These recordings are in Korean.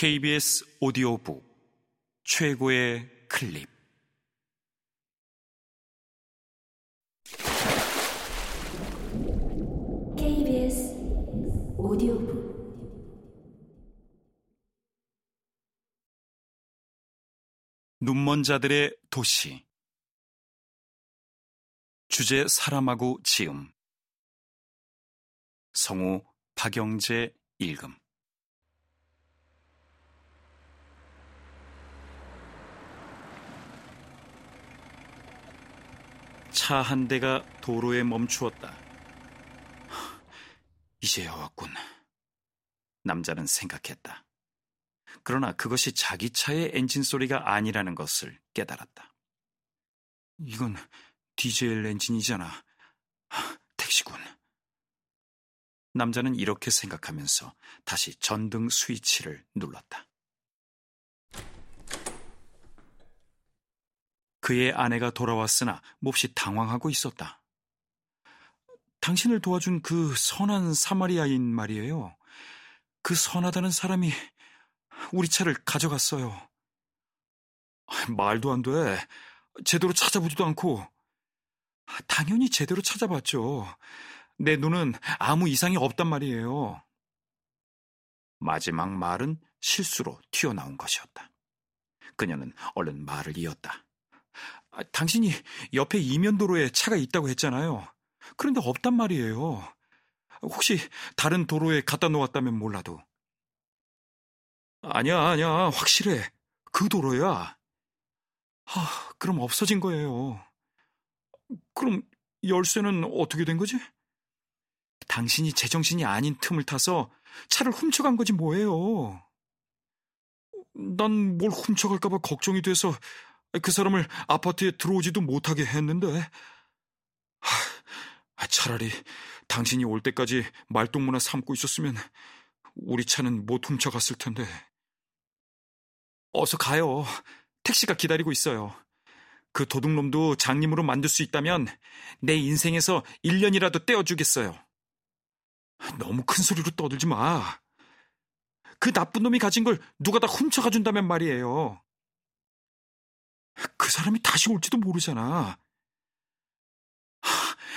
KBS 오디오북 최고의 클립. KBS 오디오북. 눈먼 자들의 도시. 주제 사람하고 지음. 성우 박영재 읽음 차 한 대가 도로에 멈추었다. 이제야 왔군. 남자는 생각했다. 그러나 그것이 자기 차의 엔진 소리가 아니라는 것을 깨달았다. 이건 디젤 엔진이잖아. 하, 택시군. 남자는 이렇게 생각하면서 다시 전등 스위치를 눌렀다. 그의 아내가 돌아왔으나 몹시 당황하고 있었다. 당신을 도와준 그 선한 사마리아인 말이에요. 그 선하다는 사람이 우리 차를 가져갔어요. 말도 안 돼. 제대로 찾아보지도 않고. 당연히 제대로 찾아봤죠. 내 눈은 아무 이상이 없단 말이에요. 마지막 말은 실수로 튀어나온 것이었다. 그녀는 얼른 말을 이었다. 아, 당신이 옆에 이면도로에 차가 있다고 했잖아요. 그런데 없단 말이에요. 혹시 다른 도로에 갖다 놓았다면 몰라도. 아니야, 아니야. 확실해. 그 도로야. 아, 그럼 없어진 거예요. 그럼 열쇠는 어떻게 된 거지? 당신이 제정신이 아닌 틈을 타서 차를 훔쳐간 거지 뭐예요. 난 뭘 훔쳐갈까봐 걱정이 돼서 그 사람을 아파트에 들어오지도 못하게 했는데. 하, 차라리 당신이 올 때까지 말동무나 삼고 있었으면 우리 차는 못 훔쳐갔을 텐데. 어서 가요. 택시가 기다리고 있어요. 그 도둑놈도 장님으로 만들 수 있다면 내 인생에서 1년이라도 떼어주겠어요. 너무 큰 소리로 떠들지 마. 그 나쁜 놈이 가진 걸 누가 다 훔쳐가 준다면 말이에요. 그 사람이 다시 올지도 모르잖아.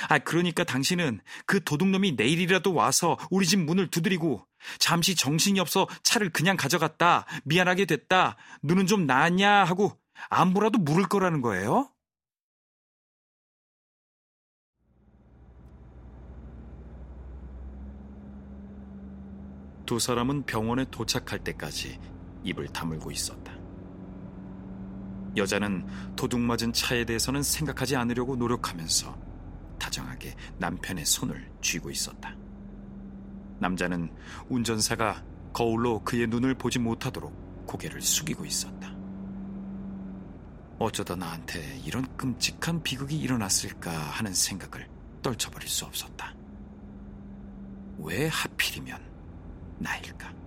아, 그러니까 당신은 그 도둑놈이 내일이라도 와서 우리 집 문을 두드리고 잠시 정신이 없어 차를 그냥 가져갔다. 미안하게 됐다. 눈은 좀 나았냐 하고 안부라도 물을 거라는 거예요? 두 사람은 병원에 도착할 때까지 입을 다물고 있었다. 여자는 도둑 맞은 차에 대해서는 생각하지 않으려고 노력하면서 다정하게 남편의 손을 쥐고 있었다. 남자는 운전사가 거울로 그의 눈을 보지 못하도록 고개를 숙이고 있었다. 어쩌다 나한테 이런 끔찍한 비극이 일어났을까 하는 생각을 떨쳐버릴 수 없었다. 왜 하필이면 나일까?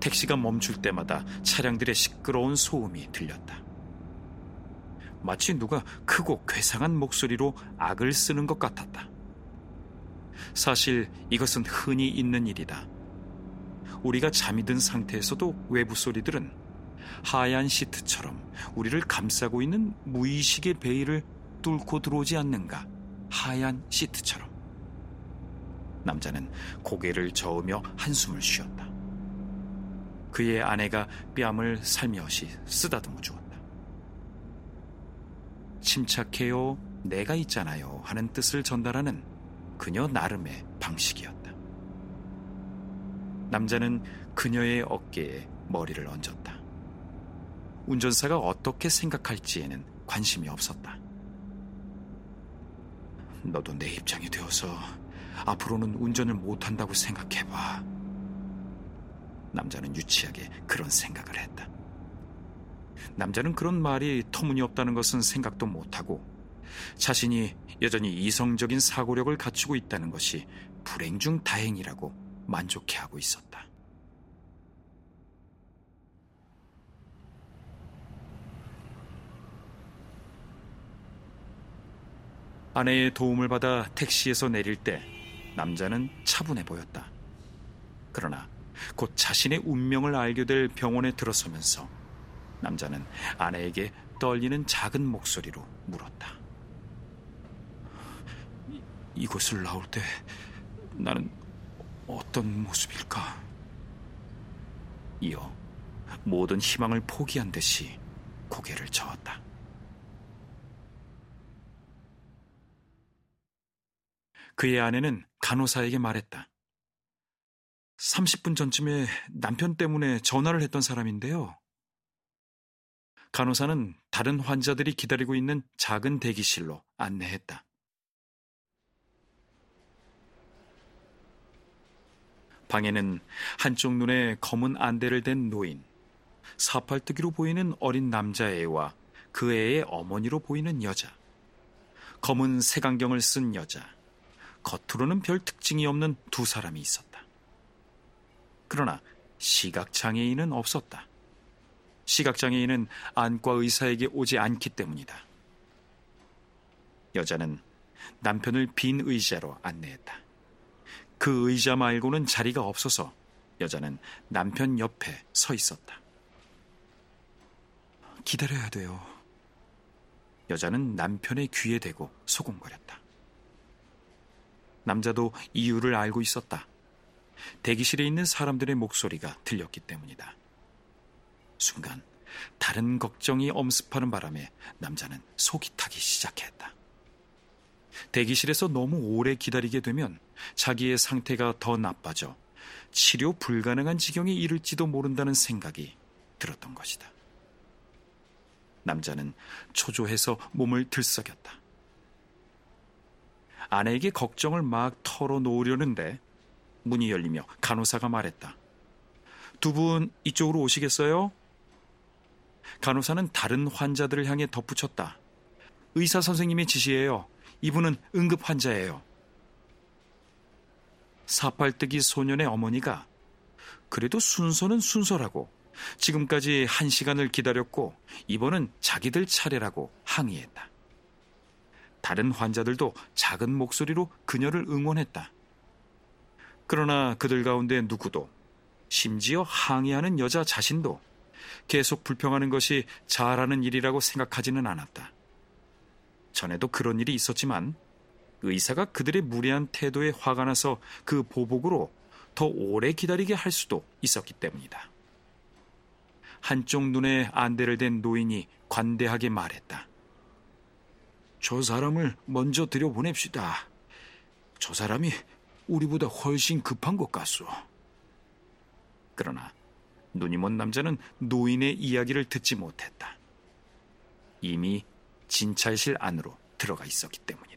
택시가 멈출 때마다 차량들의 시끄러운 소음이 들렸다. 마치 누가 크고 괴상한 목소리로 악을 쓰는 것 같았다. 사실 이것은 흔히 있는 일이다. 우리가 잠이 든 상태에서도 외부 소리들은 하얀 시트처럼 우리를 감싸고 있는 무의식의 베일을 뚫고 들어오지 않는가? 하얀 시트처럼. 남자는 고개를 저으며 한숨을 쉬었다. 그의 아내가 뺨을 살며시 쓰다듬어 주었다. 침착해요, 내가 있잖아요 하는 뜻을 전달하는 그녀 나름의 방식이었다. 남자는 그녀의 어깨에 머리를 얹었다. 운전사가 어떻게 생각할지에는 관심이 없었다. 너도 내 입장이 되어서 앞으로는 운전을 못한다고 생각해봐. 남자는 유치하게 그런 생각을 했다. 남자는 그런 말이 터무니없다는 것은 생각도 못하고 자신이 여전히 이성적인 사고력을 갖추고 있다는 것이 불행 중 다행이라고 만족해하고 있었다. 아내의 도움을 받아 택시에서 내릴 때 남자는 차분해 보였다. 그러나 곧 자신의 운명을 알게 될 병원에 들어서면서 남자는 아내에게 떨리는 작은 목소리로 물었다. 이, 이곳을 나올 때 나는 어떤 모습일까? 이어 모든 희망을 포기한 듯이 고개를 저었다. 그의 아내는 간호사에게 말했다. 30분 전쯤에 남편 때문에 전화를 했던 사람인데요. 간호사는 다른 환자들이 기다리고 있는 작은 대기실로 안내했다. 방에는 한쪽 눈에 검은 안대를 댄 노인, 사팔뜨기로 보이는 어린 남자애와 그 애의 어머니로 보이는 여자, 검은 색안경을 쓴 여자, 겉으로는 별 특징이 없는 두 사람이 있었다. 그러나 시각장애인은 없었다. 시각장애인은 안과 의사에게 오지 않기 때문이다. 여자는 남편을 빈 의자로 안내했다. 그 의자 말고는 자리가 없어서 여자는 남편 옆에 서 있었다. 기다려야 돼요. 여자는 남편의 귀에 대고 소곤거렸다. 남자도 이유를 알고 있었다. 대기실에 있는 사람들의 목소리가 들렸기 때문이다. 순간 다른 걱정이 엄습하는 바람에 남자는 속이 타기 시작했다. 대기실에서 너무 오래 기다리게 되면 자기의 상태가 더 나빠져 치료 불가능한 지경에 이를지도 모른다는 생각이 들었던 것이다. 남자는 초조해서 몸을 들썩였다. 아내에게 걱정을 막 털어놓으려는데 문이 열리며 간호사가 말했다. 두 분 이쪽으로 오시겠어요? 간호사는 다른 환자들을 향해 덧붙였다. 의사 선생님의 지시예요. 이분은 응급 환자예요. 사팔뜨기 소년의 어머니가 그래도 순서는 순서라고 지금까지 한 시간을 기다렸고 이번은 자기들 차례라고 항의했다. 다른 환자들도 작은 목소리로 그녀를 응원했다. 그러나 그들 가운데 누구도 심지어 항의하는 여자 자신도 계속 불평하는 것이 잘하는 일이라고 생각하지는 않았다. 전에도 그런 일이 있었지만 의사가 그들의 무례한 태도에 화가 나서 그 보복으로 더 오래 기다리게 할 수도 있었기 때문이다. 한쪽 눈에 안대를 댄 노인이 관대하게 말했다. 저 사람을 먼저 들여보냅시다. 저 사람이 우리보다 훨씬 급한 것 같소. 그러나 눈이 먼 남자는 노인의 이야기를 듣지 못했다. 이미 진찰실 안으로 들어가 있었기 때문이다.